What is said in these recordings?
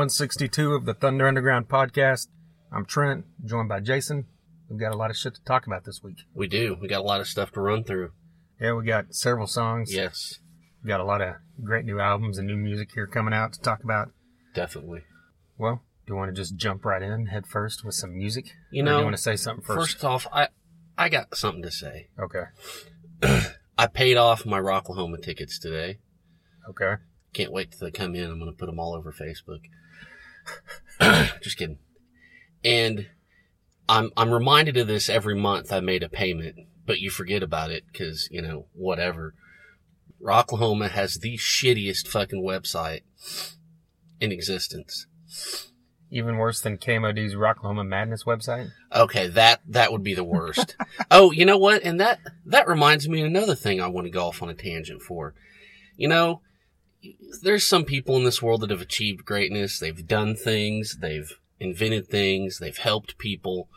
episode 162 of the Thunder Underground podcast. I'm Trent, joined by Jason. We've got a lot of shit to talk about this week. We do. We got a lot of stuff to run through. Yeah, we got several songs. Yes, We got a lot of great new albums and new music here coming out to talk about. definitely. Well, do you want to just jump right in head first with some music? You know, you want to say something first? First off, I I got something to say. Okay. I paid off my Rocklahoma tickets today. Okay. Can't wait till they come in. I'm going to put them all over Facebook. Just kidding. And I'm I'm reminded of this every month. I made a payment, but you forget about it because you know whatever. Rocklahoma has the shittiest fucking website in existence. Even worse than KMOD's Rocklahoma Madness website? Okay, that that would be the worst. oh, you know what? And that that reminds me of another thing I want to go off on a tangent for. You know, there's some people in this world that have achieved greatness. They've done things, they've invented things, they've helped people.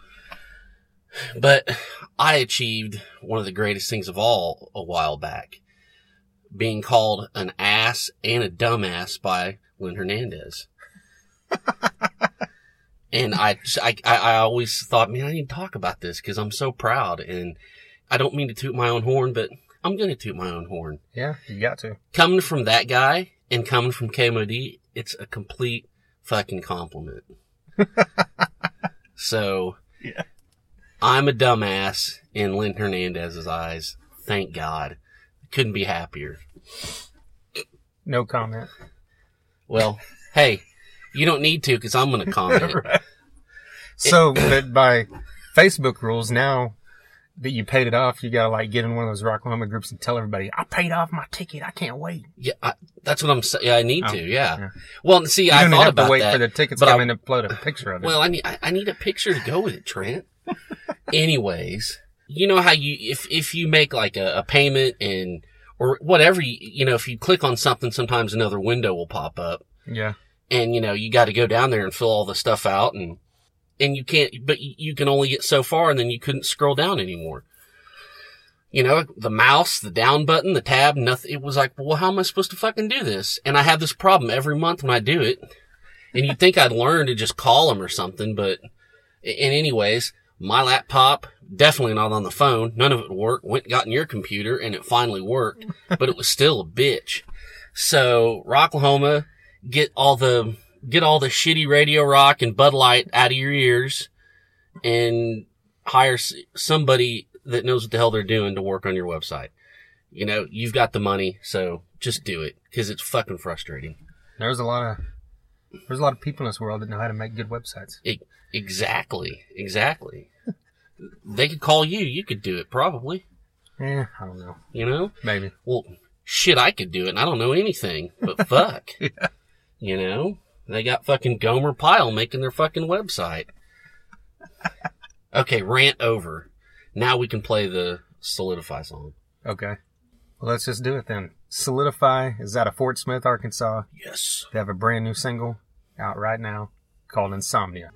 But I achieved one of the greatest things of all a while back. Being called an ass and a dumbass by Lynn Hernandez. And I, I, I always thought, man, I need to talk about this because I'm so proud. And I don't mean to toot my own horn, but I'm going to toot my own horn. Yeah, you got to. Coming from that guy and coming from KMOD, it's a complete fucking compliment. so, Yeah. I'm a dumbass in Lynn Hernandez's eyes. Thank God. Couldn't be happier. No comment. Well, hey, you don't need to because I'm going to comment. So, but by Facebook rules, now that you paid it off, you gotta like get in one of those Rocklahoma groups and tell everybody, I paid off my ticket. I can't wait. Yeah, I, that's what I'm saying. Yeah, I need Oh, to. Yeah. yeah. Well, see, I thought about to wait that. for the tickets but to come I- in and upload a picture of it. Well, I need I, I need a picture to go with it, Trent. Anyways, you know how you if if you make like a, a payment and or whatever you, you know if you click on something, sometimes another window will pop up, yeah. and you know you got to go down there and fill all the stuff out and and you can't, but you can only get so far, and then you couldn't scroll down anymore. You know, the mouse, the down button, the tab, nothing. It was like, well, how am I supposed to fucking do this? And I have this problem every month when I do it. And you'd think I'd learn to just call them or something, but, and anyways, my laptop, definitely not on the phone. None of it worked. Went, got in your computer and it finally worked, but it was still a bitch. So, Rocklahoma, get all the, get all the shitty radio rock and Bud Light out of your ears and hire somebody that knows what the hell they're doing to work on your website. You know, you've got the money, so just do it because it's fucking frustrating. There's a lot of there's a lot of people in this world that know how to make good websites. E- exactly, exactly. they could call you. You could do it probably. Yeah, I don't know. You know, Maybe. well, shit, I could do it, and I don't know anything. But fuck, Yeah. you know, they got fucking Gomer Pyle making their fucking website. Okay, rant over. Now we can play the Solidify song. Okay. Well, let's just do it then. Solidify is out of Fort Smith, Arkansas. Yes. They have a brand new single out right now called Insomnia.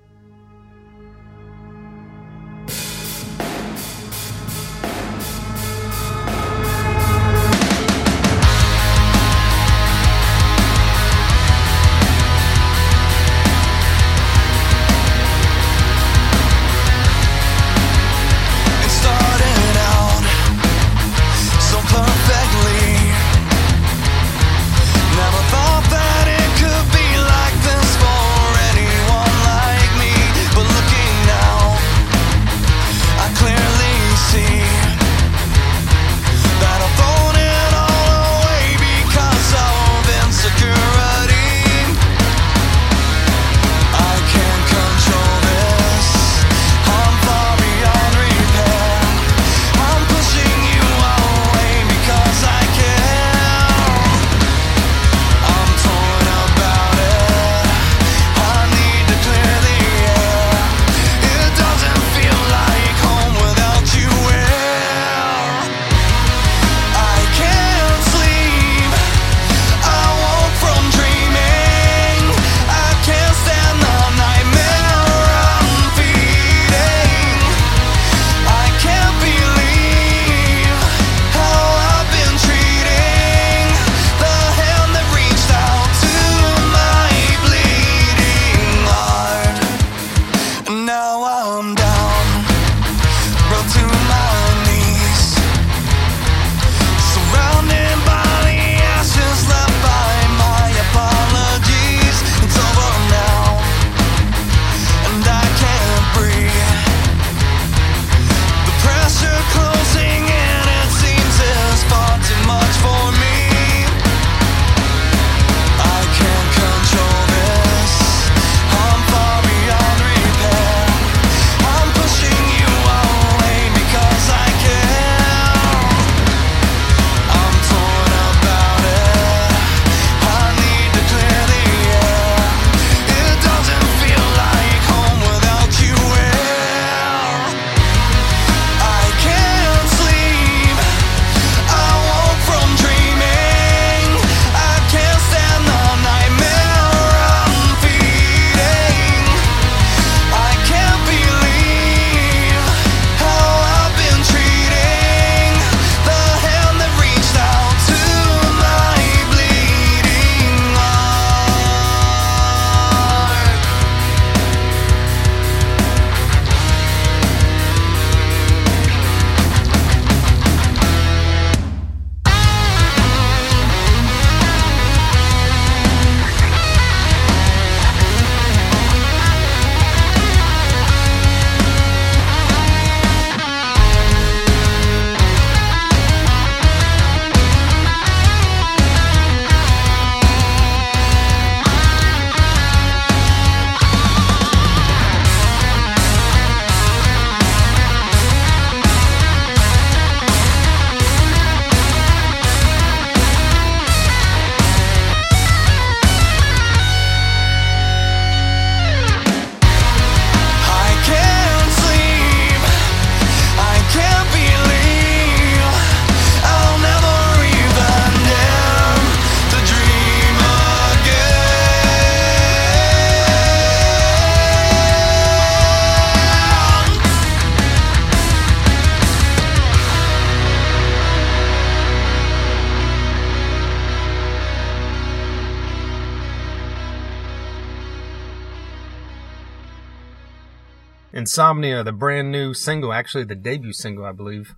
Insomnia, the brand new single, actually the debut single, I believe,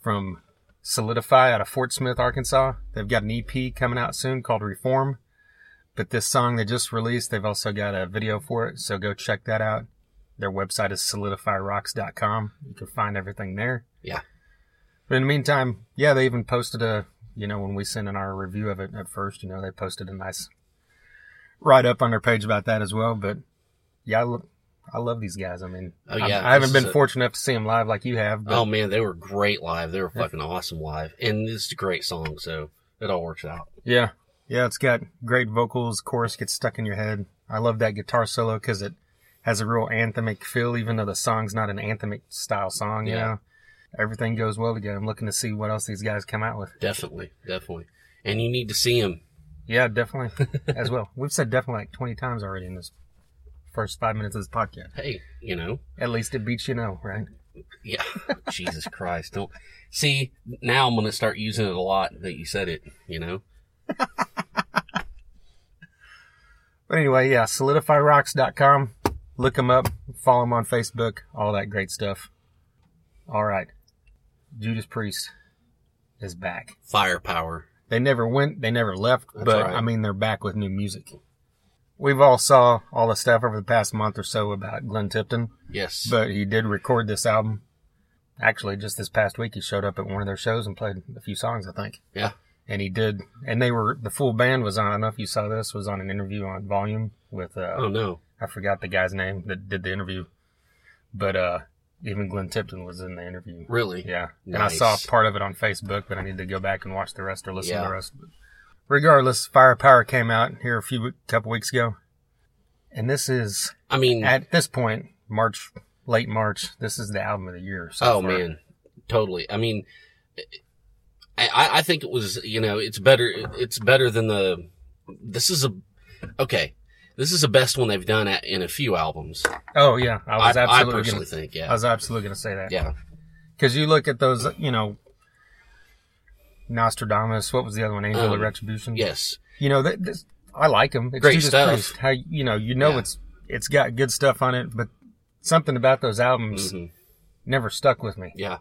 from Solidify out of Fort Smith, Arkansas. They've got an EP coming out soon called Reform. But this song they just released, they've also got a video for it, so go check that out. Their website is solidifyrocks.com. You can find everything there. Yeah. But in the meantime, yeah, they even posted a, you know, when we sent in our review of it at first, you know, they posted a nice write up on their page about that as well. But yeah, I, lo- I love these guys. I mean, Oh, yeah, I haven't been a- fortunate enough to see them live like you have. But Oh man, they were great live. They were fucking awesome live, and this is a great song, so it all works out. yeah, yeah, it's got great vocals. Chorus gets stuck in your head. I love that guitar solo because it has a real anthemic feel, even though the song's not an anthemic style song. You Yeah. know, everything goes well together. I'm looking to see what else these guys come out with. Definitely, definitely. And you need to see them. Yeah, definitely as well. We've said definitely like 20 times already in this first five minutes of this podcast. Hey, you know, At least it beats you know, right? yeah. Jesus Christ, don't see. Now I'm gonna start using it a lot that you said it. You know. But anyway, yeah, solidifyrocks.com. Look them up, follow them on Facebook, all that great stuff. All right. Judas Priest is back. Firepower. They never went, they never left, That's but right. I mean, they're back with new music. We've all saw all the stuff over the past month or so about Glenn Tipton, Yes. but he did record this album. Actually, just this past week, he showed up at one of their shows and played a few songs, I think. yeah. And he did, and they were, the full band was on, I don't know if you saw this, was on an interview on Volume with, uh, Oh no. I forgot the guy's name that did the interview, but uh, even Glenn Tipton was in the interview. Really? Yeah, and I saw part of it on Facebook, but I need to go back and watch the rest or listen to the rest. Regardless, Firepower came out here a few couple weeks ago, and this is I mean, at this point March, late March. This is the album of the year. So oh far. man, totally. I mean, I, I think it was. You know, it's better. It's better than the. This is a. Okay. This is the best one they've done at, in a few albums. Oh yeah, I I, was I absolutely personally gonna, think, yeah, I was absolutely going to say that. yeah. because you look at those, you know. Nostradamus. What was the other one? Angel of Um, Retribution. Yes. you know that this, I like them. It's Great Judas stuff. Priest. How you know you know Yeah. it's it's got good stuff on it, but something about those albums hmm never stuck with me. Yeah.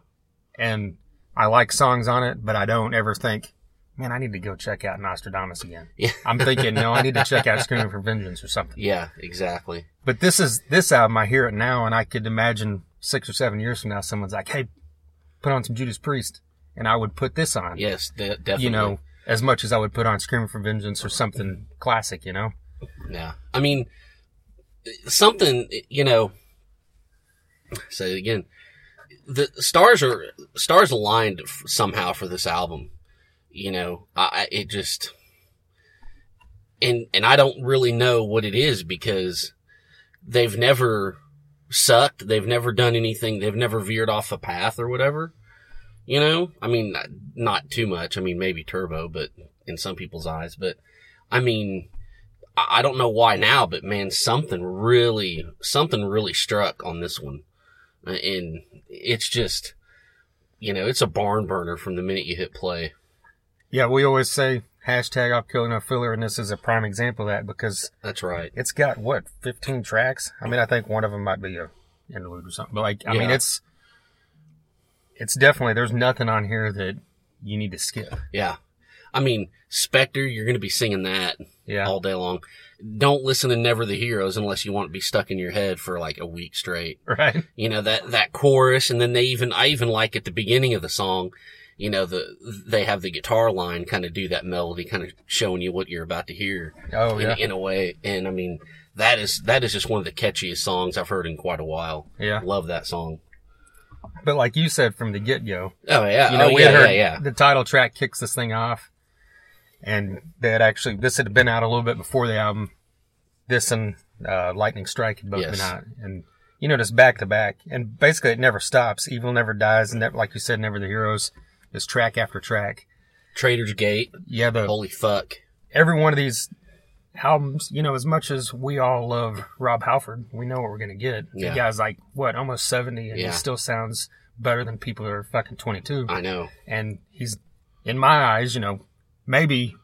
And I like songs on it, but I don't ever think, man, I need to go check out Nostradamus again. Yeah. I'm thinking, no, I need to check out Screaming for Vengeance or something. Yeah, exactly. But this is this album. I hear it now, and I could imagine six or seven years from now, someone's like, "Hey, put on some Judas Priest," and I would put this on. Yes, de- definitely. you know, as much as I would put on Screaming for Vengeance or something classic. You know, Yeah. I mean, something, you know, say it again. The stars are, stars aligned f- somehow for this album. You know, I, I- it just, and, and I don't really know what it is because they've never sucked. They've never done anything. They've never veered off a path or whatever. You know, I mean, not- not too much. I mean, maybe Turbo, but in some people's eyes, but I mean, I don't know why now, but man, something really, something really struck on this one. Uh, And it's just, you know, it's a barn burner from the minute you hit play. yeah, we always say hashtag I'll kill no filler, and this is a prime example of that because That's right. it's got what 15 tracks. I mean, I think one of them might be a interlude or something, but like, I mean, it's it's definitely there's nothing on here that you need to skip. Yeah. I mean, Spectre, you're going to be singing that Yeah, all day long. Don't listen to Never the Heroes unless you want to be stuck in your head for like a week straight. right. you know that that chorus and then they even i even like at the beginning of the song you know the they have the guitar line kind of do that melody kind of showing you what you're about to hear Oh in, yeah, in a way and i mean that is that is just one of the catchiest songs i've heard in quite a while yeah. love that song But like you said from the get go, oh yeah you know, oh, we yeah, heard yeah yeah the title track kicks this thing off, and they had actually this had been out a little bit before the album. This and uh, Lightning Strike had both Yes. been out, and you know, just back to back, and basically it never stops. Evil never dies, and never, like you said, never the heroes. Just track after track. Traitors Gate Yeah, the holy fuck every one of these albums, you know, as much as we all love Rob Halford, we know what we're gonna get. Yeah. The guy's like what, almost seventy, and Yeah. he still sounds better than people that are fucking twenty two. i know and he's in my eyes, you know, maybe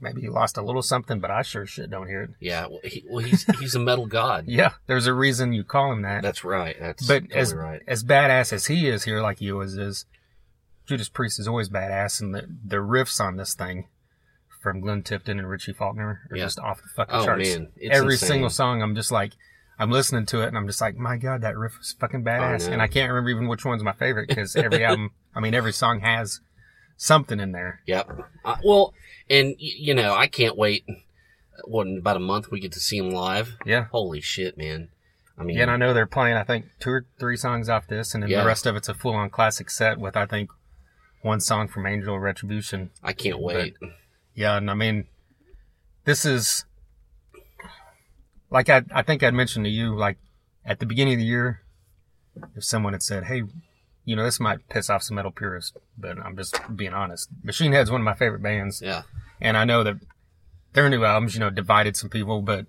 maybe he lost a little something, but I sure shit don't hear it. yeah well, he, well he's he's a metal god Yeah, there's a reason you call him that. that's right that's but totally as right as badass as he is here, like he always is, Judas Priest is always badass, and the the riffs on this thing from Glenn Tipton and Richie Faulkner are Yeah. just off the fucking Oh, charts. man, Every insane. single song, I'm just like. I'm listening to it and I'm just like, my God, that riff is fucking badass. And I can't remember even which one's my favorite because every album, I mean, every song has something in there. Yep. Uh, well, and you know, I can't wait. What in about a month we get to see him live. Yeah. Holy shit, man! I mean, Yeah, and I know they're playing, I think, two or three songs off this, and then Yeah. the rest of it's a full on classic set with, I think, one song from Angel Retribution. I can't wait. Yeah, and I mean, this is, like I, I think I'd mentioned to you, like, at the beginning of the year, if someone had said, hey, you know, this might piss off some metal purists, but I'm just being honest. Machine Head's one of my favorite bands. Yeah, And I know that their new albums, you know, divided some people, but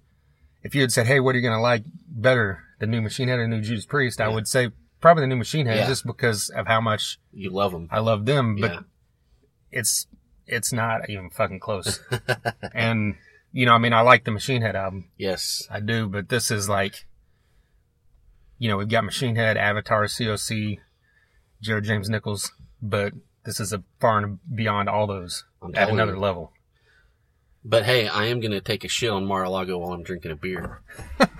if you had said, hey, what are you going to like better, the new Machine Head or the new Judas Priest, I would say probably the new Machine Head Yeah. just because of how much you love them. I love them, but Yeah. it's, it's not even fucking close. and, you know, I mean, I like the Machine Head album. Yes. I do, but this is like, you know, we've got Machine Head, Avatar, COC, Jared James Nichols, but this is a far and beyond all those I'm at another you. level. But hey, I am gonna take a shit on Mar-a-Lago while I'm drinking a beer.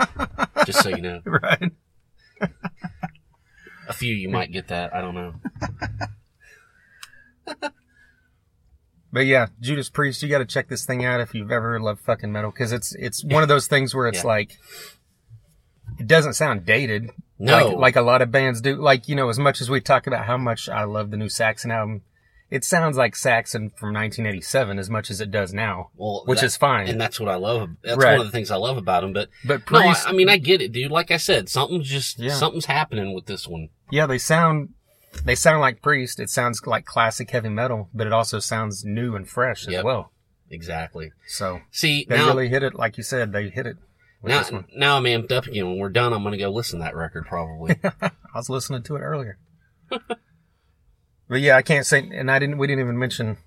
Just so you know, Right. a few you might get that. I don't know. But yeah, Judas Priest, you got to check this thing out if you've ever loved fucking metal, because it's it's one of those things where it's Yeah. like it doesn't sound dated, No. like, like a lot of bands do. Like you know, as much as we talk about how much I love the new Saxon album, it sounds like Saxon from 1987 as much as it does now, Well, which that- is fine. and that's what I love. That's Right. one of the things I love about him. But but no, I, I mean, I get it, dude. Like I said, something's just Yeah. something's happening with this one. yeah, they sound they sound like Priest. It sounds like classic heavy metal, but it also sounds new and fresh as Yep. well. Exactly. So See they now, really hit it, like you said. They hit it now, now I'm amped up again. When we're done, I'm gonna go listen to that record probably. I was listening to it earlier. but yeah, I can't say, and I didn't. We didn't even mention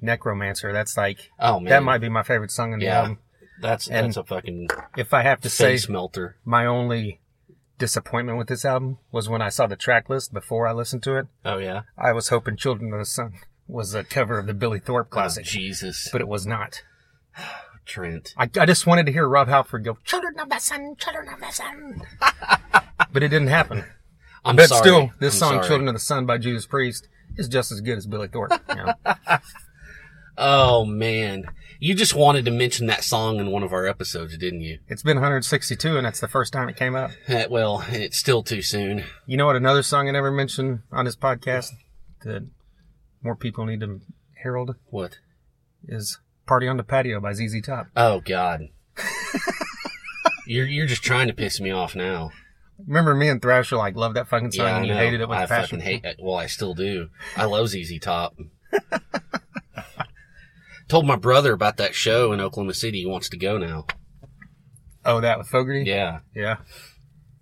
Necromancer. That's like Oh man, that might be my favorite song in the Yeah. album. that's and- that's a fucking If I have to say face melter. my only disappointment with this album was when I saw the track list before I listened to it. Oh yeah. I was hoping Children of the Sun was a cover of the Billy Thorpe Oh, classic, Jesus, but it was not. Trent. I, I just wanted to hear Rob Halford go, Children of the Sun, Children of the Sun. but it didn't happen. I'm But sorry. still, this I'm song, sorry. Children of the Sun by Judas Priest, is just as good as Billy Thorpe. you know? Oh man, you just wanted to mention that song in one of our episodes, didn't you? it's been 162 and that's the first time it came up. Eh, Well, it's still too soon. You know what? Another song I never mentioned on this podcast that more people need to herald What? is Party on the Patio by ZZ Top. Oh God. you're you're just trying to piss me off now. Remember me and Thrasher like loved that fucking song Yeah, I and you hated it with I passion. fucking hate it. Well, I still do. I love ZZ Top. Told my brother about that show in Oklahoma City. He wants to go now. Oh, that with Fogerty? Yeah. Yeah.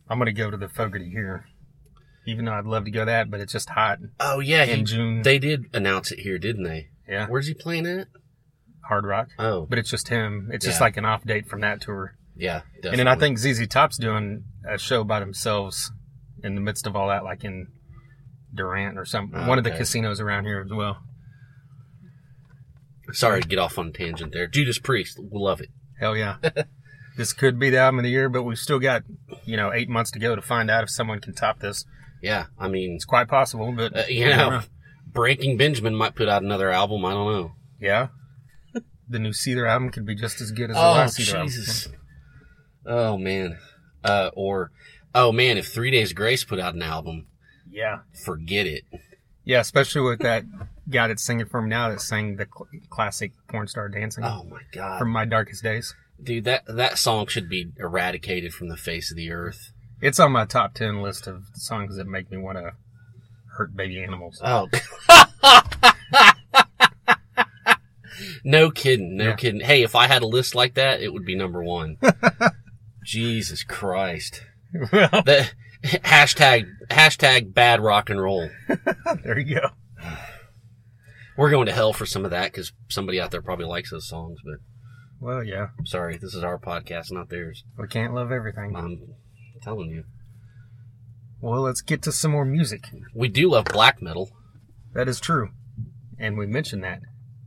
I'm gonna go to the Fogerty here. Even though I'd love to go that, but it's just hot. Oh yeah. In he- June. They did announce it here, didn't they? Yeah. Where's he playing at? Hard rock. Oh, But it's just him. It's just like an off date from that tour. yeah. Definitely. And then I think ZZ Top's doing a show by themselves in the midst of all that, like in Durant or something. Oh, One of the casinos around here as well. Sorry to get off on a tangent there. Judas Priest, love it. Hell yeah. this could be the album of the year, but we've still got, you know, eight months to go to find out if someone can top this. Yeah, I mean, It's quite possible, but uh, you know, Breaking Benjamin might put out another album. I don't know. yeah. The new Seether album could be just as good as the Oh last Seether Jesus! album. Oh man. Uh, or oh man, if Three Days Grace put out an album, Yeah. forget it. Yeah, especially with that guy that's singing for him now that sang the cl- classic porn star dancing Oh my god, from My Darkest Days. dude, that that song should be eradicated from the face of the earth. It's on my top 10 list of songs that make me want to hurt baby animals. Oh. no kidding, no Yeah. kidding. Hey, if I had a list like that, it would be number one. Jesus Christ. well, hashtag hashtag bad rock and roll. there you go. We're going to hell for some of that because somebody out there probably likes those songs. But Well, yeah. sorry, this is our podcast, not theirs. We can't love everything. I'm telling you, Well, let's get to some more music. we do love black metal. That is true. And we mentioned that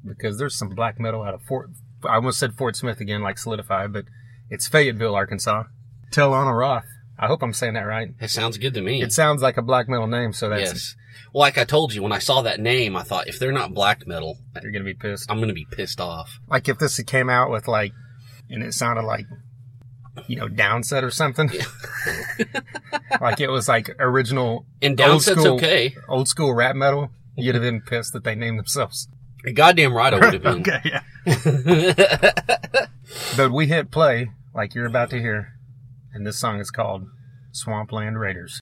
because there's some black metal out of Fort. I almost said Fort Smith again, like Solidify, but it's Fayetteville, Arkansas. Tel Anorath. I hope I'm saying that right. It sounds good to me. It sounds like a black metal name, so that's yes. Well, like I told you, when I saw that name, I thought if they're not black metal, you're gonna be pissed. I'm going to be pissed off. Like if this came out with like, and it sounded like, you know, downset or something. like it was like original And Old downset's school. okay. old school rap metal. You'd have been pissed that they named themselves. Goddamn right I would have been. okay, yeah. But we hit play, like you're about to hear, and this song is called Swampland Raiders.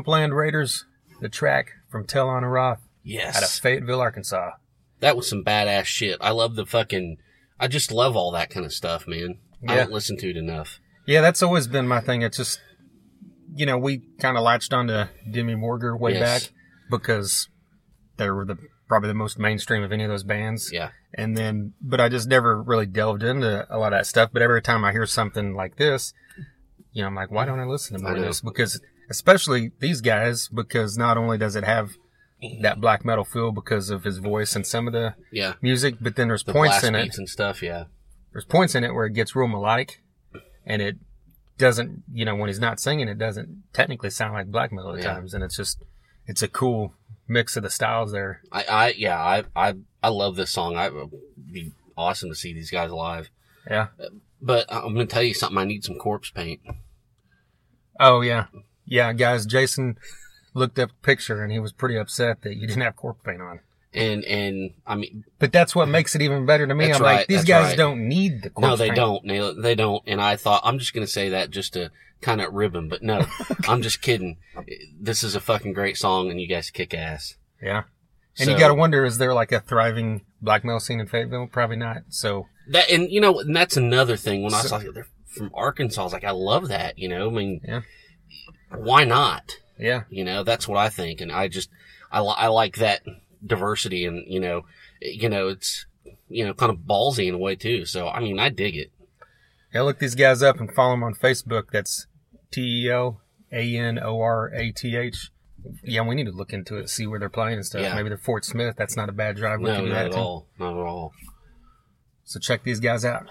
Swampland Raiders, the track from Tel Anorath Yes. out of Fayetteville, Arkansas. That was some badass shit. I love the fucking, I just love all that kind of stuff, man. I Yeah. don't listen to it enough. Yeah, that's always been my thing. It's just, you know, we kind of latched onto Dimmu Borgir way Yes. back because they were the probably the most mainstream of any of those bands. Yeah. And then, but I just never really delved into a lot of that stuff. But every time I hear something like this, you know, I'm like, why don't I listen to more of this? Because especially these guys, because not only does it have mhm. that black metal feel because of his voice and some of the Yeah. music, but then there's The points in it and stuff. Yeah. there's points in it where it gets real melodic and it doesn't you know when he's not singing it doesn't technically sound like black metal at Yeah. times and it's just it's a cool mix of the styles there I, I, yeah, I, I, I love this song. I, it'd be awesome to see these guys live. yeah But I'm going to tell you something. I need some corpse paint. oh yeah yeah guys jason looked up a picture and he was pretty upset that you didn't have corpse paint on And, and I mean, but that's what makes it even better to me i'm right, like these guys right. don't need the corpse no, they paint. don't. They, they don't. And I thought, I'm just going to say that just to kind of rib 'em, but no, I'm just kidding. This is a fucking great song and you guys kick ass. yeah and So- you gotta wonder is there like a thriving black metal scene in fayetteville probably not so That and you know, and that's another thing. When I So- saw they're from Arkansas, I was like, I love that. You know, I mean, Yeah. Why not? yeah You know, that's what I think, and I just I li- I like that diversity, and you know, you know, it's you know, kind of ballsy in a way too. So I mean, I dig it. Yeah, look these guys up and follow them on Facebook. That's T E L A N O R A T H. Yeah, we need to look into it, see where they're playing and stuff. Yeah. Maybe they're Fort Smith. That's not a bad drive. We No, not at too. all, not at all. So check these guys out.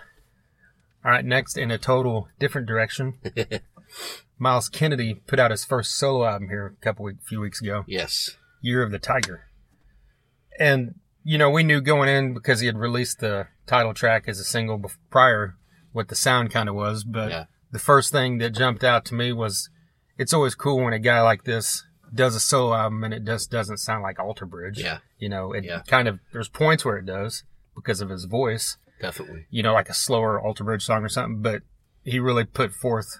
All right, next in a total different direction, Myles Kennedy put out his first solo album here a couple week, few weeks ago. Yes, Year of the Tiger. And, you know, we knew going in because he had released the title track as a single bef- prior what the sound kind of was. But Yeah. the first thing that jumped out to me was it's always cool when a guy like this does a solo album and it just doesn't sound like Alter Bridge. Yeah. You know, it Yeah. kind of, there's points where it does because of his voice, definitely. you know, like a slower Alter Bridge song or something. But he really put forth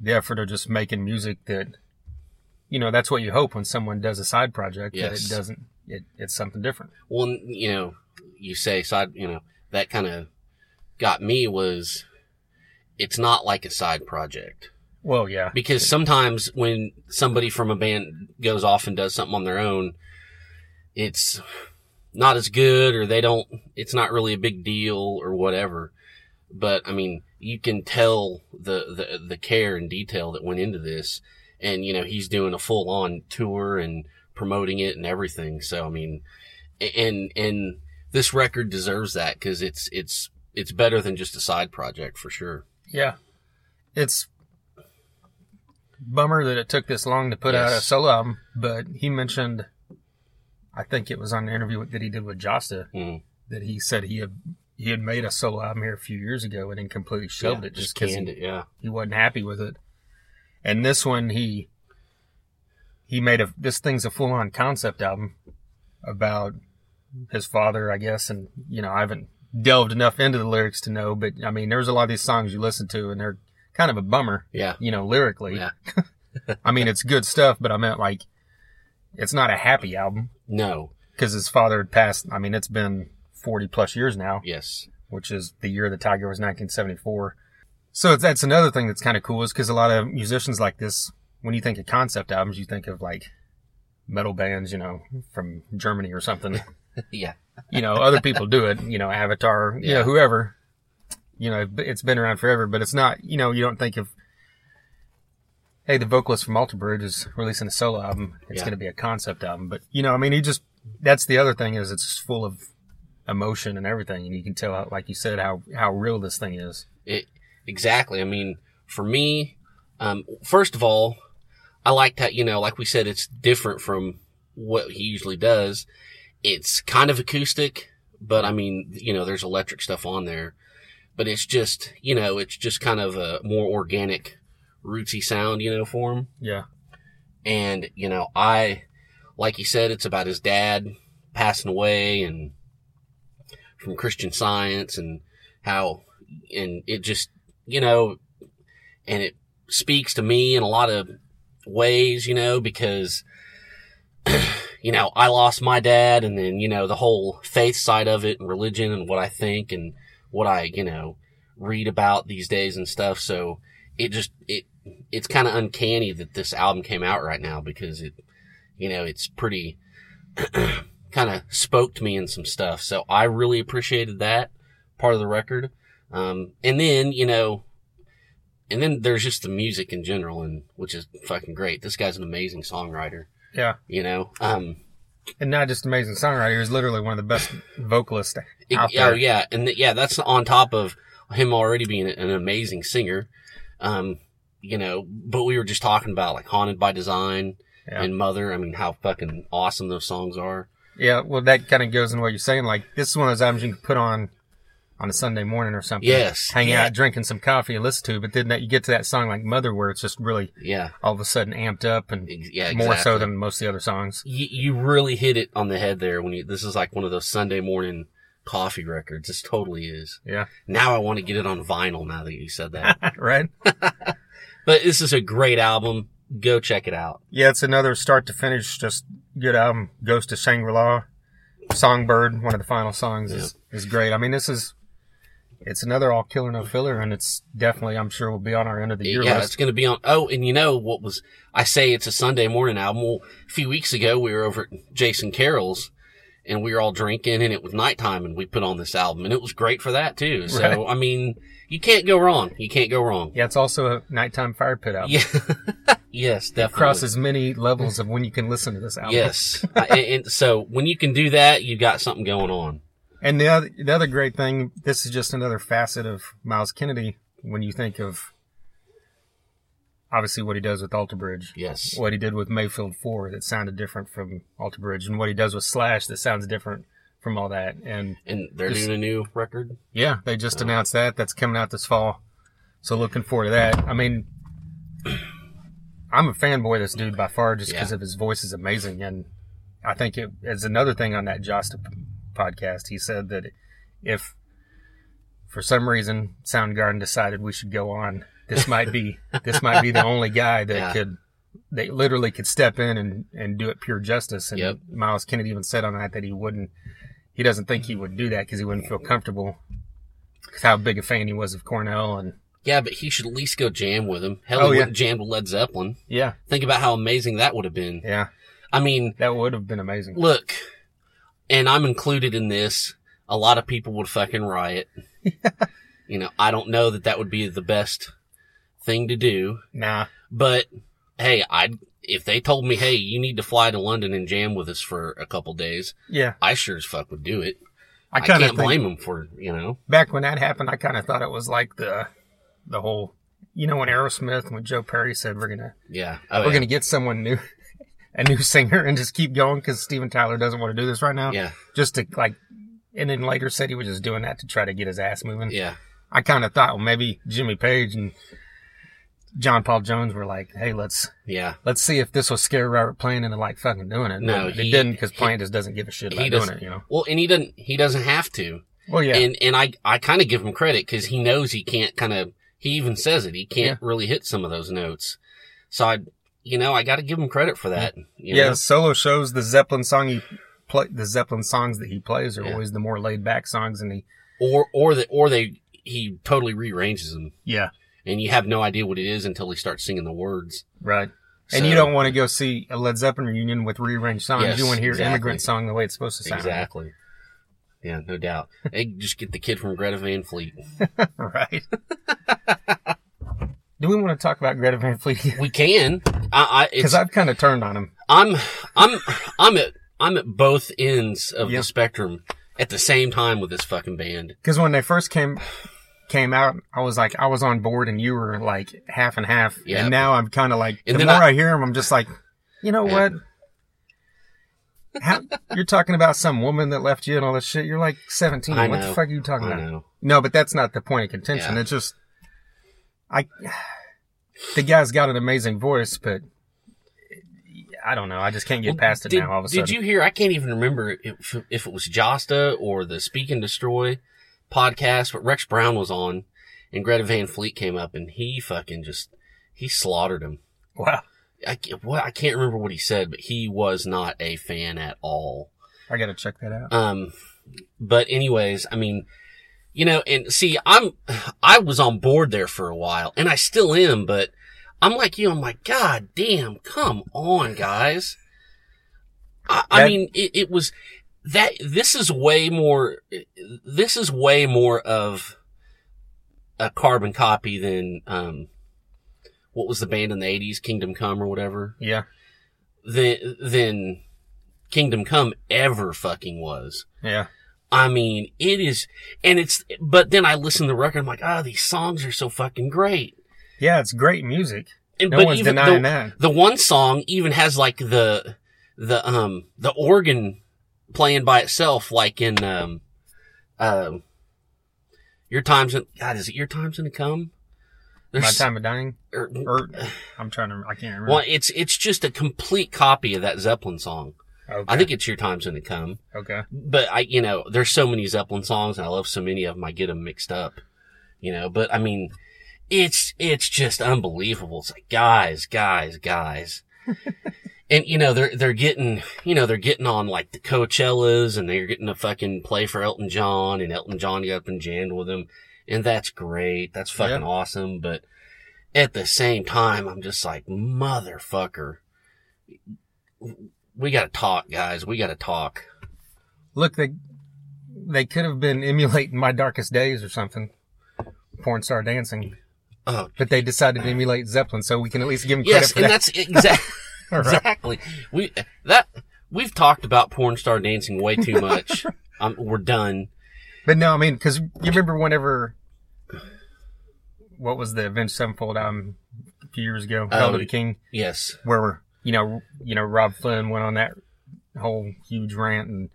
the effort of just making music that, you know, that's what you hope when someone does a side project that it doesn't, it, it's something different. Well, you know, you say side, you know, that kind of got me was it's not like a side project. Well, yeah. because sometimes when somebody from a band goes off and does something on their own, it's not as good or they don't, it's not really a big deal or whatever. But I mean, you can tell the, the, the care and detail that went into this. And, you know, he's doing a full on tour and promoting it and everything. So, I mean, and, and this record deserves that because it's, it's, it's better than just a side project for sure. Yeah. It's bummer that it took this long to put out a Yes. solo album, but he mentioned, I think it was on the interview that he did with Jasta, Mm. that he said he had he had made a solo album here a few years ago and then completely shelved Yeah, it just just because he. Yeah. he wasn't happy with it. And this one, he he made a this thing's a full on concept album about his father, I guess, and you know I haven't delved enough into the lyrics to know, but I mean there's a lot of these songs you listen to and they're kind of a bummer, Yeah. you know, lyrically. Yeah. I mean it's good stuff, but I meant like it's not a happy album No. because his father had passed. I mean it's been 40 plus years now Yes. which is the year the Tiger was 1974. So that's another thing that's kind of cool is because a lot of musicians like this, when you think of concept albums, you think of like metal bands, you know, from Germany or something. yeah. you know, other people do it, you know, Avatar, you Yeah. know, whoever. You know, it's been around forever, but it's not, you know, you don't think of, hey, the vocalist from Alter Bridge is releasing a solo album. It's Yeah. going to be a concept album. But, you know, I mean, he just, that's the other thing is it's just full of emotion and everything. And you can tell, how, like you said, how, how real this thing is. It exactly. I mean, for me, um, first of all, I like that. You know, like we said, it's different from what he usually does. It's kind of acoustic, but I mean, you know, there's electric stuff on there, but it's just, you know, it's just kind of a more organic, rootsy sound, you know, for him. Yeah. And, you know, I, like he said, it's about his dad passing away and from Christian science and how, and it just, you know, and it speaks to me in a lot of ways, you know, because, you know, I lost my dad and then, you know, the whole faith side of it and religion and what I think and what I, you know, read about these days and stuff. So it just, it, it's kind of uncanny that this album came out right now because it, you know, it's pretty, kind of spoke to me in some stuff. So I really appreciated that part of the record. Um, and then, you know, and then there's just the music in general and which is fucking great. This guy's an amazing songwriter, Yeah. you know? Um, And not just amazing songwriter, he's literally one of the best vocalists it- out oh yeah. And th- yeah, that's on top of him already being an amazing singer. Um, you know, but we were just talking about like Haunted by Design Yeah. and Mother. I mean, how fucking awesome those songs are. Yeah, well, that kind of goes in what you're saying. Like, this is one of those albums you can put on on a Sunday morning or something. Yes. Hang Yeah. out, drinking some coffee and listen to. But then that you get to that song like Mother, where it's just really Yeah. all of a sudden amped up and Yeah. more so than most of the other songs. you, you really hit it on the head there when you, this is like one of those Sunday morning coffee records. This totally is. Yeah. Now I want to get it on vinyl now that you said that. right? but this is a great album. Go check it out. Yeah, it's another start to finish, just good album. Ghost of Shangri-La. Songbird, one of the final songs, is, is great. I mean, this is, it's another all killer, no filler, and it's definitely, I'm sure, will be on our end of the year yeah, list. it's going to be on. Oh, and you know what was, I say it's a Sunday morning album. Well, a few weeks ago we were over at Jason Carroll's and we were all drinking and it was nighttime and we put on this album and it was great for that too. So, Right. I mean, you can't go wrong. You can't go wrong. Yeah, it's also a nighttime fire pit album. Yeah. yes, definitely. crosses many levels of when you can listen to this album. Yes. I- and, and so when you can do that, you've got something going on. And the other, the other great thing, this is just another facet of Myles Kennedy when you think of obviously what he does with Alter Bridge, Yes. what he did with Mayfield 4 that sounded different from Alter Bridge, and what he does with Slash that sounds different from all that. And And they're Just- doing a new record. yeah, they just oh. announced that. That's coming out this fall. So looking forward to that. I mean, I'm a fanboy of this dude by far just because Yeah. of his voice is amazing. And I think it is another thing on that Jasta podcast. He said that if for some reason Soundgarden decided we should go on, this might be, this might be the only guy that Yeah. could, they literally could step in and, and do it pure justice. And Yep. Myles Kennedy even said on that that he wouldn't, he doesn't think he would do that because he wouldn't feel comfortable because how big a fan he was of Cornell and Yeah, but he should at least go jam with him. Hell, Oh, he yeah. and jammed with Led Zeppelin. yeah, Think about how amazing that would have been. yeah, I mean, that would have been amazing. look, and I'm included in this. A lot of people would fucking riot. you know, I don't know that that would be the best thing to do, Nah, but hey, I'd if they told me, hey, you need to fly to London and jam with us for a couple days, yeah, I sure as fuck would do it. I I, kind of can't blame them for you know. back when that happened, I kind of thought it was like the the whole, you know, when Aerosmith when Joe Perry said we're gonna Yeah, oh, we're yeah. gonna get someone new, a new singer, and just keep going because Steven Tyler doesn't want to do this right now. yeah, just to like, and then later said he was just doing that to try to get his ass moving. yeah, I kind of thought, well, maybe Jimmy Page and John Paul Jones were like, hey, let's yeah. let's see if this will scare Robert Plant into like fucking doing it. No, it he- didn't because he- Plant just doesn't give a shit he about doing it. You know. Well, and he doesn't. He doesn't have to. Well, yeah, And and I I kind of give him credit because he knows he can't kind of. He even says it. He can't really hit some of those notes. So I, you know, I got to give him credit for that. Yeah. Solo shows the Zeppelin song he play the Zeppelin songs that he plays are Yeah. always the more laid back songs, and he Or or the or they he totally rearranges them, yeah and you have no idea what it is until he starts singing the words. right. And you don't want to go see a Led Zeppelin reunion with rearranged songs. Yes, you want to hear exactly. immigrant song the way it's supposed to sound. exactly. Yeah, no doubt. They just get the kid from Greta Van Fleet. right. Do we want to talk about Greta Van Fleet? We can. I, I Because I've kind of turned on him. I'm I'm I'm at I'm at both ends of Yeah. the spectrum at the same time with this fucking band. Because when they first came came out, I was like, I was on board, and you were like half and half. Yeah. And now I'm kind of like, And the more I- I, hear him, I'm just like, you know Yeah. what? How, you're talking about some woman that left you and all this shit. You're like 17. I what the fuck are you talking I about? know. No, but that's not the point of contention. Yeah. It's just, I, the guy's got an amazing voice, but I don't know. I just can't get Well, past it did, now. All of a sudden, did you hear? I can't even remember if, if it was Jasta or the Speak and Destroy podcast, but Rex Brown was on, and Greta Van Fleet came up, and he fucking just he slaughtered him. wow. I, what, I can't remember what he said, but he was not a fan at all. I gotta check that out. Um, but anyways, I mean, you know, and see, I'm, I was on board there for a while and I still am, but I'm like you, I'm like, God damn, come on, guys. I, I mean, it, it was that, this is way more, this is way more of a carbon copy than, um, what was the band in the 80s, Kingdom Come or whatever, Yeah, than, than Kingdom Come ever fucking was. yeah, I mean, it is, and it's, but then I listen to the record, I'm like, ah, these songs are so fucking great. yeah. It's great music. And, No one's denying the, that. The one song even has like the, the, um, the organ playing by itself, like in, um, um, your time's in, God, is it your time's gonna come? My time of dying. or- Or I'm trying to. I can't remember. well, it's, it's just a complete copy of that Zeppelin song. Okay. I think it's your time's gonna come. Okay. but I, you know, there's so many Zeppelin songs and I love so many of them. I get them mixed up, you know, but I mean, it's, it's just unbelievable. It's like, guys, guys, guys. and, you know, they're, they're getting, you know, they're getting on like the Coachellas and they're getting to fucking play for Elton John and Elton John got up and jammed with them. And that's great. That's fucking Yeah. awesome. But at the same time, I'm just like, motherfucker. We gotta talk, guys. We gotta talk. Look, they they could have been emulating my darkest days or something. Porn star dancing, Oh, but they decided to emulate Zeppelin, so we can at least give them credit yes, for and that. that's exactly All right. exactly we that we've talked about porn star dancing way too much. um, we're done. But no, I mean, because you remember whenever what was the Avenged Sevenfold album a few years ago, Hail to the King, Yes, where you know, you know, Robb Flynn went on that whole huge rant, and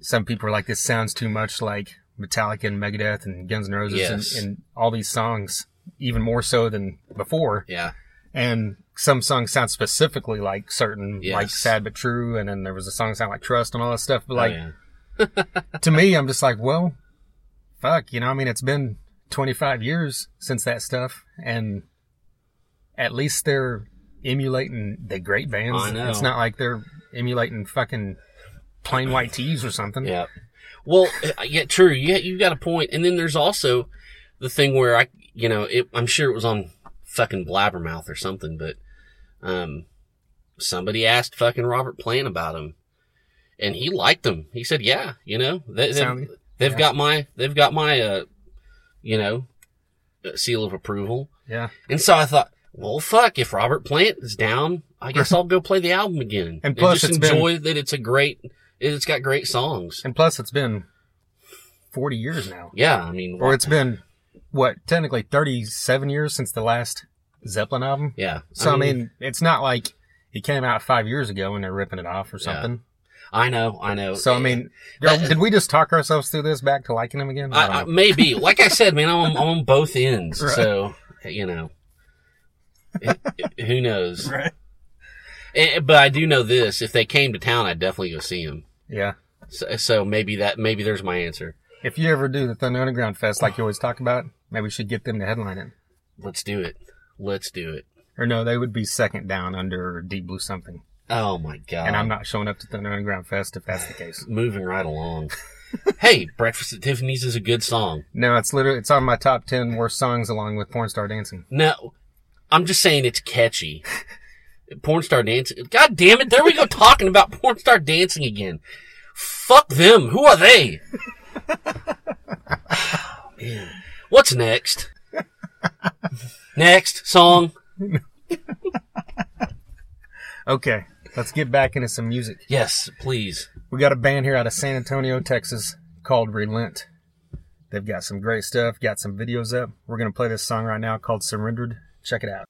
some people were like, "This sounds too much like Metallica and Megadeth and Guns N' Roses Yes. and, and all these songs, even more so than before." yeah, And some songs sound specifically like certain, Yes. like "Sad but True," and then there was a song sound like "Trust" and all that stuff. But Oh, like, yeah. to me, I'm just like, well, fuck, you know, I mean, it's been 25 years since that stuff, and at least they're emulating the great bands. I know. It's not like they're emulating fucking Plain White T's or something. yeah. Well, uh, yeah, true. Yeah, you got a point. And then there's also the thing where I, you know, it, I'm sure it was on fucking Blabbermouth or something, but um, somebody asked fucking Robert Plant about him, and he liked them. He said, "Yeah, you know, they, they've, Sound- they've yeah. got my, they've got my, uh, you know, uh, seal of approval." Yeah. And so I thought, well, fuck, if Robert Plant is down, I guess I'll go play the album again. And plus just it's been- enjoy that it's a great, it's got great songs. And plus, it's been 40 years now. Yeah, I mean, Or it's been, what, technically 37 years since the last Zeppelin album. yeah. So, I mean, it's not like it came out five years ago and they're ripping it off or Yeah. something. I know, I know. So, I mean, That- did we just talk ourselves through this back to liking them again? I, I, maybe, like I said, man, I'm, on- I'm on both ends. Right. So, you know, it- it- who knows? Right. Eh, but I do know this: if they came to town, I'd definitely go see them. Yeah. So, so maybe that, maybe there's my answer. If you ever do the Thunder Underground Fest like you always talk about, maybe we should get them to headline it. Let's do it. Let's do it. Or no, they would be second down under Deep Blue something. Oh my god! And I'm not showing up to Thunder Underground Fest if that's the case. moving right along. hey, Breakfast at Tiffany's is a good song. No, it's literally it's on my top ten worst songs along with Porn Star Dancing. No, I'm just saying it's catchy. Porn star dancing. God damn it! There we go, talking about porn star dancing again. Fuck them. Who are they? Oh, man. What's next? Next song. Okay, let's get back into some music. Yes, please. We got a band here out of San Antonio, Texas called Relent. They've got some great stuff, got some videos up. We're gonna play this song right now called Surrendered. Check it out.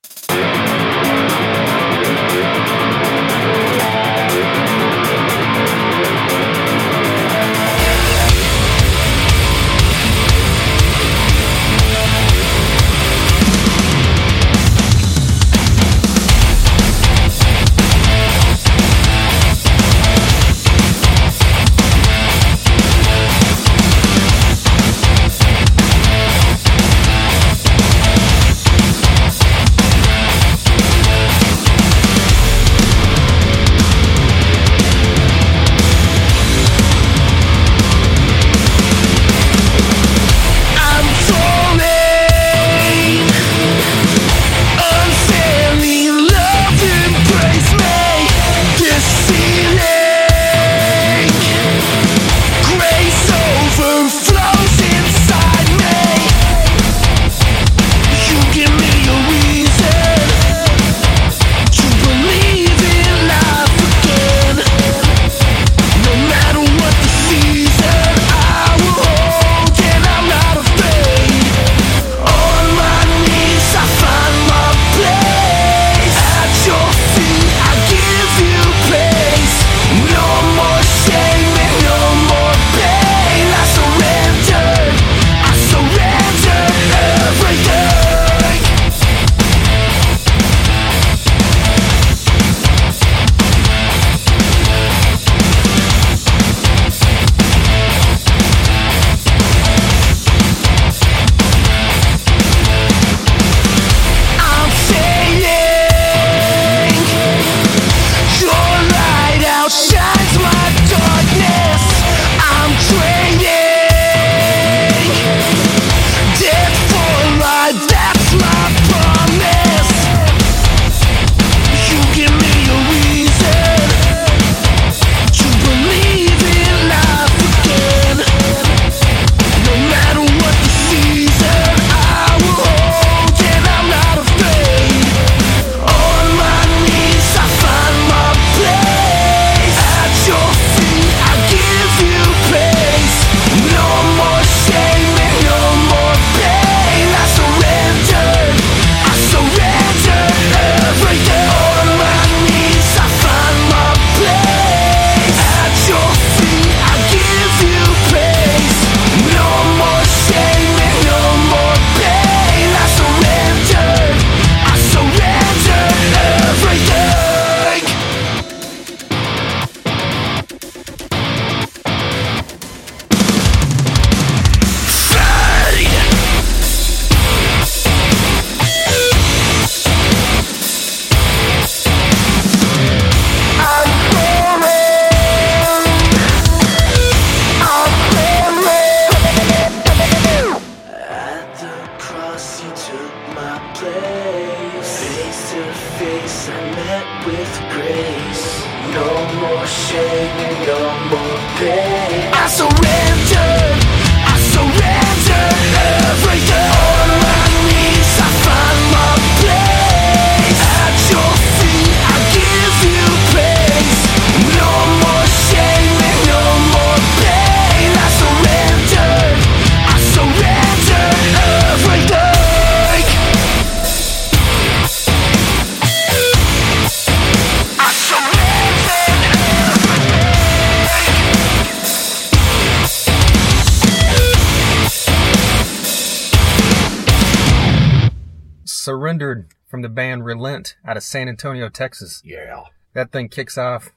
Surrendered from the band Relent out of San Antonio, Texas. Yeah. That thing kicks off,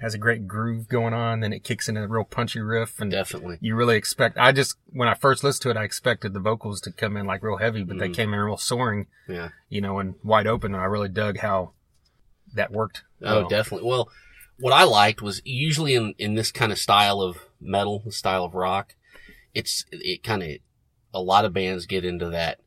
has a great groove going on, then it kicks into a real punchy riff, and Definitely. you really expect. I just when I first listened to it, I expected the vocals to come in like real heavy, but they mm. came in real soaring, Yeah. you know, and wide open. And I really dug how that worked. Oh, well. definitely. Well, what I liked was usually in, in this kind of style of metal, the style of rock, it's, it kind of, a lot of bands get into that,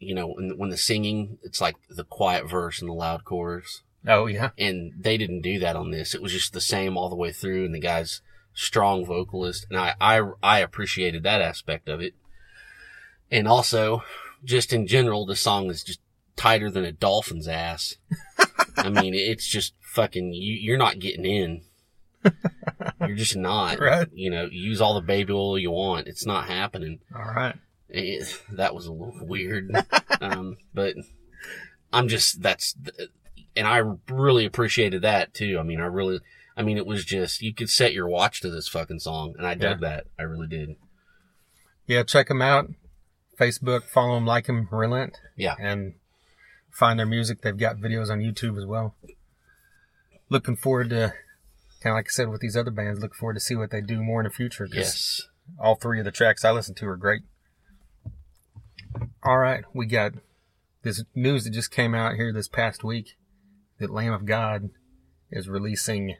you know, when, when the singing, it's like the quiet verse and the loud chorus. Oh yeah, And they didn't do that on this. It was just the same all the way through and the guy's strong vocalist. And I, I, I appreciated that aspect of it. And also, just in general, the song is just tighter than a dolphin's ass. I mean, it's just fucking, you, you're not getting in. You're just not. Right. You know, use all the baby oil you want. It's not happening. all right. It, that was a little weird. um, but I'm just, that's, and I really appreciated that too. I mean, I really, I mean, it was just, you could set your watch to this fucking song and I dug that. I really did. Yeah, check them out. Facebook, follow them, like them, Relent, Yeah. and find their music. They've got videos on YouTube as well. Looking forward to, kind of like I said with these other bands, looking forward to see what they do more in the future. Yes. all three of the tracks I listened to are great. All right, we got this news that just came out here this past week that Lamb of God is releasing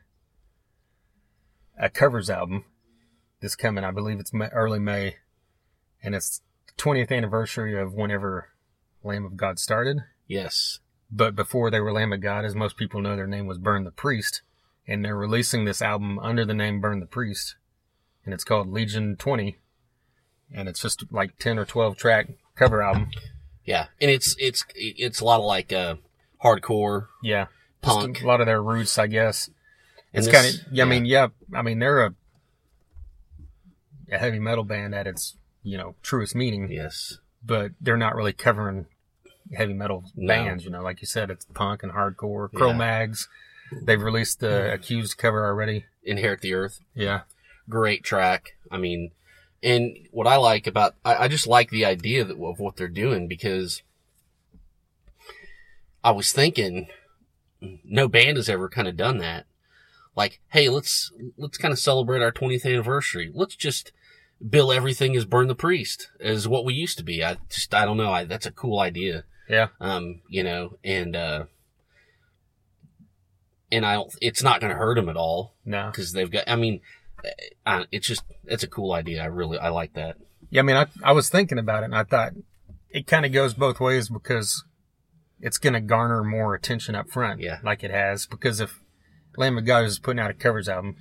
a covers album this coming. I believe it's early May, and it's the 20th anniversary of whenever Lamb of God started. Yes. But before they were Lamb of God, as most people know, their name was Burn the Priest, and they're releasing this album under the name Burn the Priest, and it's called Legion 20, and it's just like 10 or 12 track cover album. Yeah. And it's, it's, it's a lot of like, uh, hardcore Yeah, just punk. a lot of their roots, I guess. And It's kind of, yeah, I mean, yeah, I mean, they're a, a heavy metal band at its, you know, truest meaning, Yes. but they're not really covering heavy metal No. bands, you know, like you said, it's punk and hardcore. Crow Yeah. Mags, they've released the Accused cover already. Inherit the Earth. Yeah. great track. I mean, and what I like about, I, I just like the idea that, of what they're doing because I was thinking no band has ever kind of done that. Like, hey, let's, let's kind of celebrate our 20th anniversary. Let's just bill everything as Burn the Priest as what we used to be. I just, I don't know. I, that's a cool idea. Yeah. Um, you know, and, uh, and I don't, it's not going to hurt them at all No. because they've got. I mean, uh, it's just it's a cool idea. I really I like that. Yeah, I mean, I, I was thinking about it and I thought it kind of goes both ways because it's going to garner more attention up front. Yeah. Like it has. Because if Lamb of God was putting out a covers album,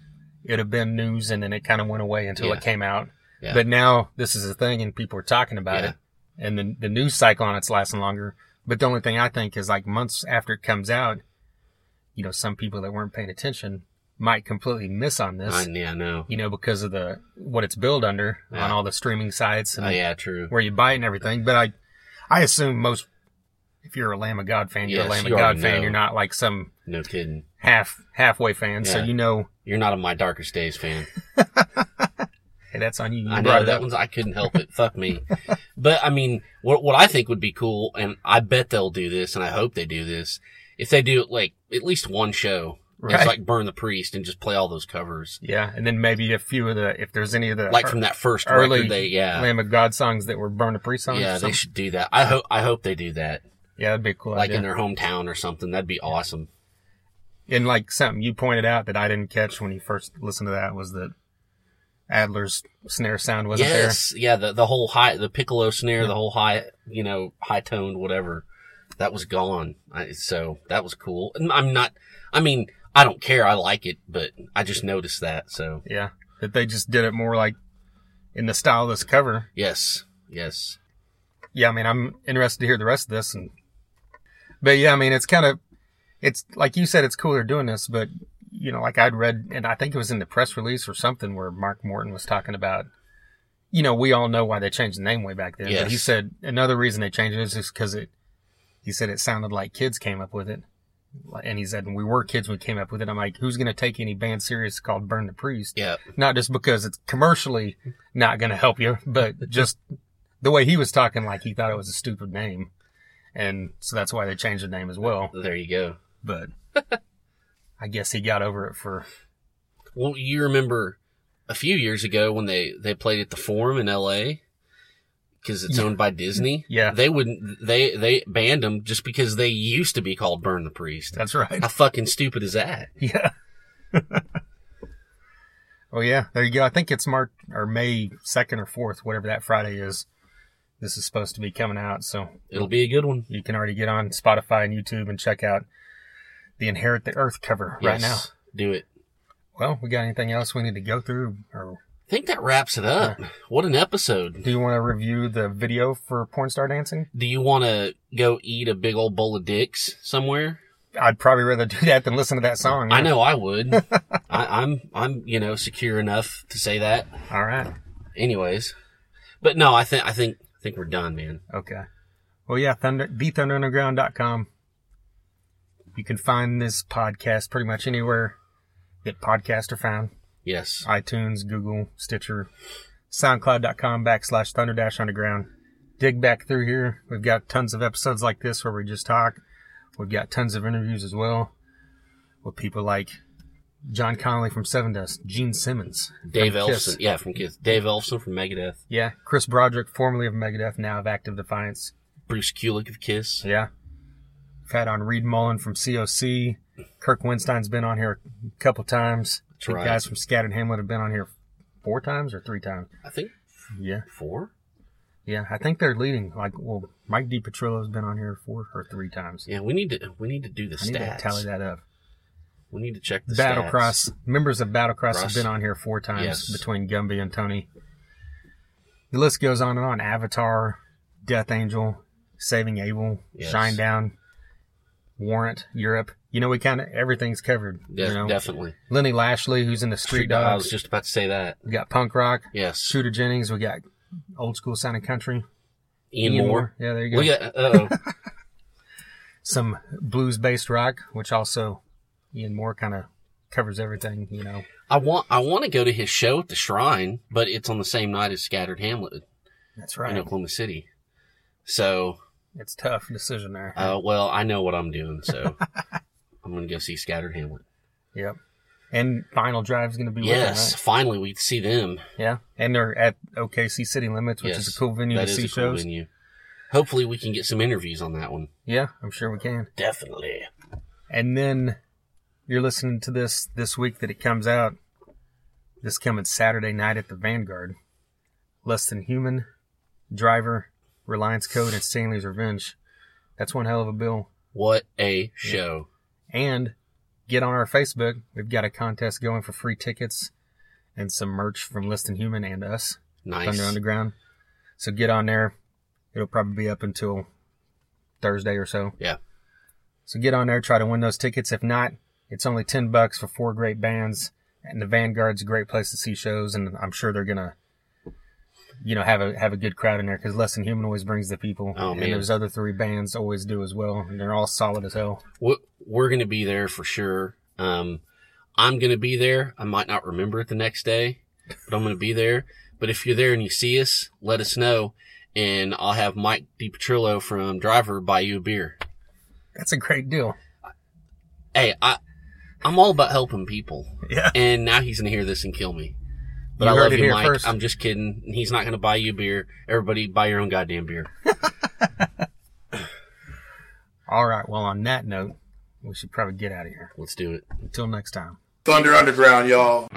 it'd have been news and then it kind of went away until Yeah. it came out. Yeah. But now this is a thing and people are talking about Yeah. it. And the, the news cycle on it's lasting longer. But the only thing I think is like months after it comes out, you know, some people that weren't paying attention might completely miss on this. I, yeah, no. you know, because of the what it's billed under Yeah. on all the streaming sites and Oh yeah, true. where you buy it and everything. But I, I assume most, if you're a Lamb of God fan, you're a Lamb you of God fan. know. You're not like some No kidding. half halfway fan. So you know, You're not a My Darkest Days fan. hey, that's on you. You I know that one's. I couldn't help it. Fuck me. But I mean, what what I think would be cool, and I bet they'll do this, and I hope they do this. If they do like at least one show, Right. it's like Burn the Priest and just play all those covers, Yeah, and then maybe a few of the if there's any of the like from that first early record. They yeah Lamb of God songs that were Burn a Priest songs. yeah they should do that. I hope I hope they do that, yeah, that'd be cool. like idea. in their hometown or something. That'd be awesome. and like something you pointed out that I didn't catch when you first listened to that was that Adler's snare sound wasn't there. yeah, the the whole high, the piccolo snare, the whole high, you know, high toned whatever, that was gone. I, so that was cool. I'm not. I mean, I don't care. I like it, but I just noticed that. So Yeah, that they just did it more like in the style of this cover. yes, yes, Yeah, I mean, I'm interested to hear the rest of this, and but yeah, I mean, it's kind of, it's like you said, it's cool they're doing this, but you know, like I'd read, and I think it was in the press release or something where Mark Morton was talking about, you know, we all know why they changed the name way back then, but he said another reason they changed it is just because it, he said it sounded like kids came up with it. And he said, when we were kids when we came up with it. I'm like, who's going to take any band serious called Burn the Priest? yeah, not just because it's commercially not going to help you, but just the way he was talking, like he thought it was a stupid name. And so that's why they changed the name as well. there you go. But I guess he got over it for, Well, you remember a few years ago when they they played at the Forum in L.A. because it's Yeah. owned by Disney. Yeah. they wouldn't. They they banned them just because they used to be called Burn the Priest. that's right. How fucking stupid is that? Yeah. oh yeah, there you go. I think it's March or May 2nd or 4th, whatever that Friday is. This is supposed to be coming out. So It'll be a good one. you can already get on Spotify and YouTube and check out the Inherit the Earth cover right now. Do it. Well, we got anything else we need to go through or I think that wraps it up. What an episode. Do you want to review the video for Porn Star Dancing? Do you want to go eat a big old bowl of dicks somewhere? I'd probably rather do that than listen to that song. I know I would. I, I'm I'm you know secure enough to say that. All right. Anyways, but no, I think I think I think we're done, man. Okay. Well, yeah, Thunder, thethunderunderground.com. You can find this podcast pretty much anywhere that podcasts are found. Yes. iTunes, Google, Stitcher, SoundCloud.com backslash Thunder Dash Underground. Dig back through here. We've got tons of episodes like this where we just talk. We've got tons of interviews as well with people like John Connolly from Sevendust, Gene Simmons, Dave Ellefson, yeah, from Kiss. Dave Ellefson from Megadeth. Yeah, Chris Broderick, formerly of Megadeth, now of Act of Defiance. Bruce Kulick of Kiss. Yeah. We've had on Reed Mullin from COC. Kirk Windstein's been on here a couple times. The right. guys from Scattered Hamlet have been on here four times or three times. I think Yeah. four. Yeah, I think they're leading. Like, well, Mike DiPetrillo's been on here four or three times. Yeah, we need to we need to do the I need to stats. tally that up. We need to check the stats. Battlecross members of Battlecross have been on here four times Yes. between Gumby and Tony. The list goes on and on. Avatar, Death Angel, Saving Abel, Yes. Shinedown, Warrant, Europe. You know, we kind of everything's covered. Yeah, you know, Definitely. Lenny Lashley, who's in the Street Street Dog. I was just about to say that. We got punk rock. Yes. Shooter Jennings. We got old school sounding country. Ian, Moore. Yeah, there you go. Look at uh oh. some blues based rock, which also Ian Moore kind of covers everything, you know. I want I want to go to his show at the Shrine, but it's on the same night as Scattered Hamlet That's right. in. Oklahoma City. So, It's a tough decision there. uh, well, I know what I'm doing, so I'm going to go see Scattered Hamlet. yep. And Final Drive's going to be Yes, with finally we see them. them. Yeah. And they're at OKC City Limits, which yes, is a cool venue That to is see a cool venue. Hopefully, we can get some interviews on that one. Yeah, I'm sure we can. Definitely. And then you're listening to this this week that it comes out. This coming Saturday night at the Vanguard. Less Than Human, Dryvr, Reliance Code, and Stanley's Revenge. That's one hell of a bill. What a show! And get on our Facebook. We've got a contest going for free tickets and some merch from Less Than Human and us, Nice. Thunder Underground. So get on there. It'll probably be up until Thursday or so. Yeah. So get on there, try to win those tickets. If not, it's only 10 bucks for four great bands. And the Vanguard's a great place to see shows. And I'm sure they're to, you know, have a, have a good crowd in there because Less Than Human always brings the people. Oh, and man. those other three bands always do as well. And they're all solid as hell. We're, to be there for sure. Um, I'm going to be there. I might not remember it the next day, but I'm going to be there. But if you're there and you see us, let us know, and I'll have Mike DiPetrillo from Dryvr buy you a beer. That's a great deal. Hey, I, I'm all about helping people, Yeah. and now he's going to hear this and kill me. But You I heard love it you, here Mike. first. I'm just kidding. He's not going to buy you beer. Everybody buy your own goddamn beer. All right. Well, on that note, we should probably get out of here. Let's do it. Until next time. Thunder Underground, y'all.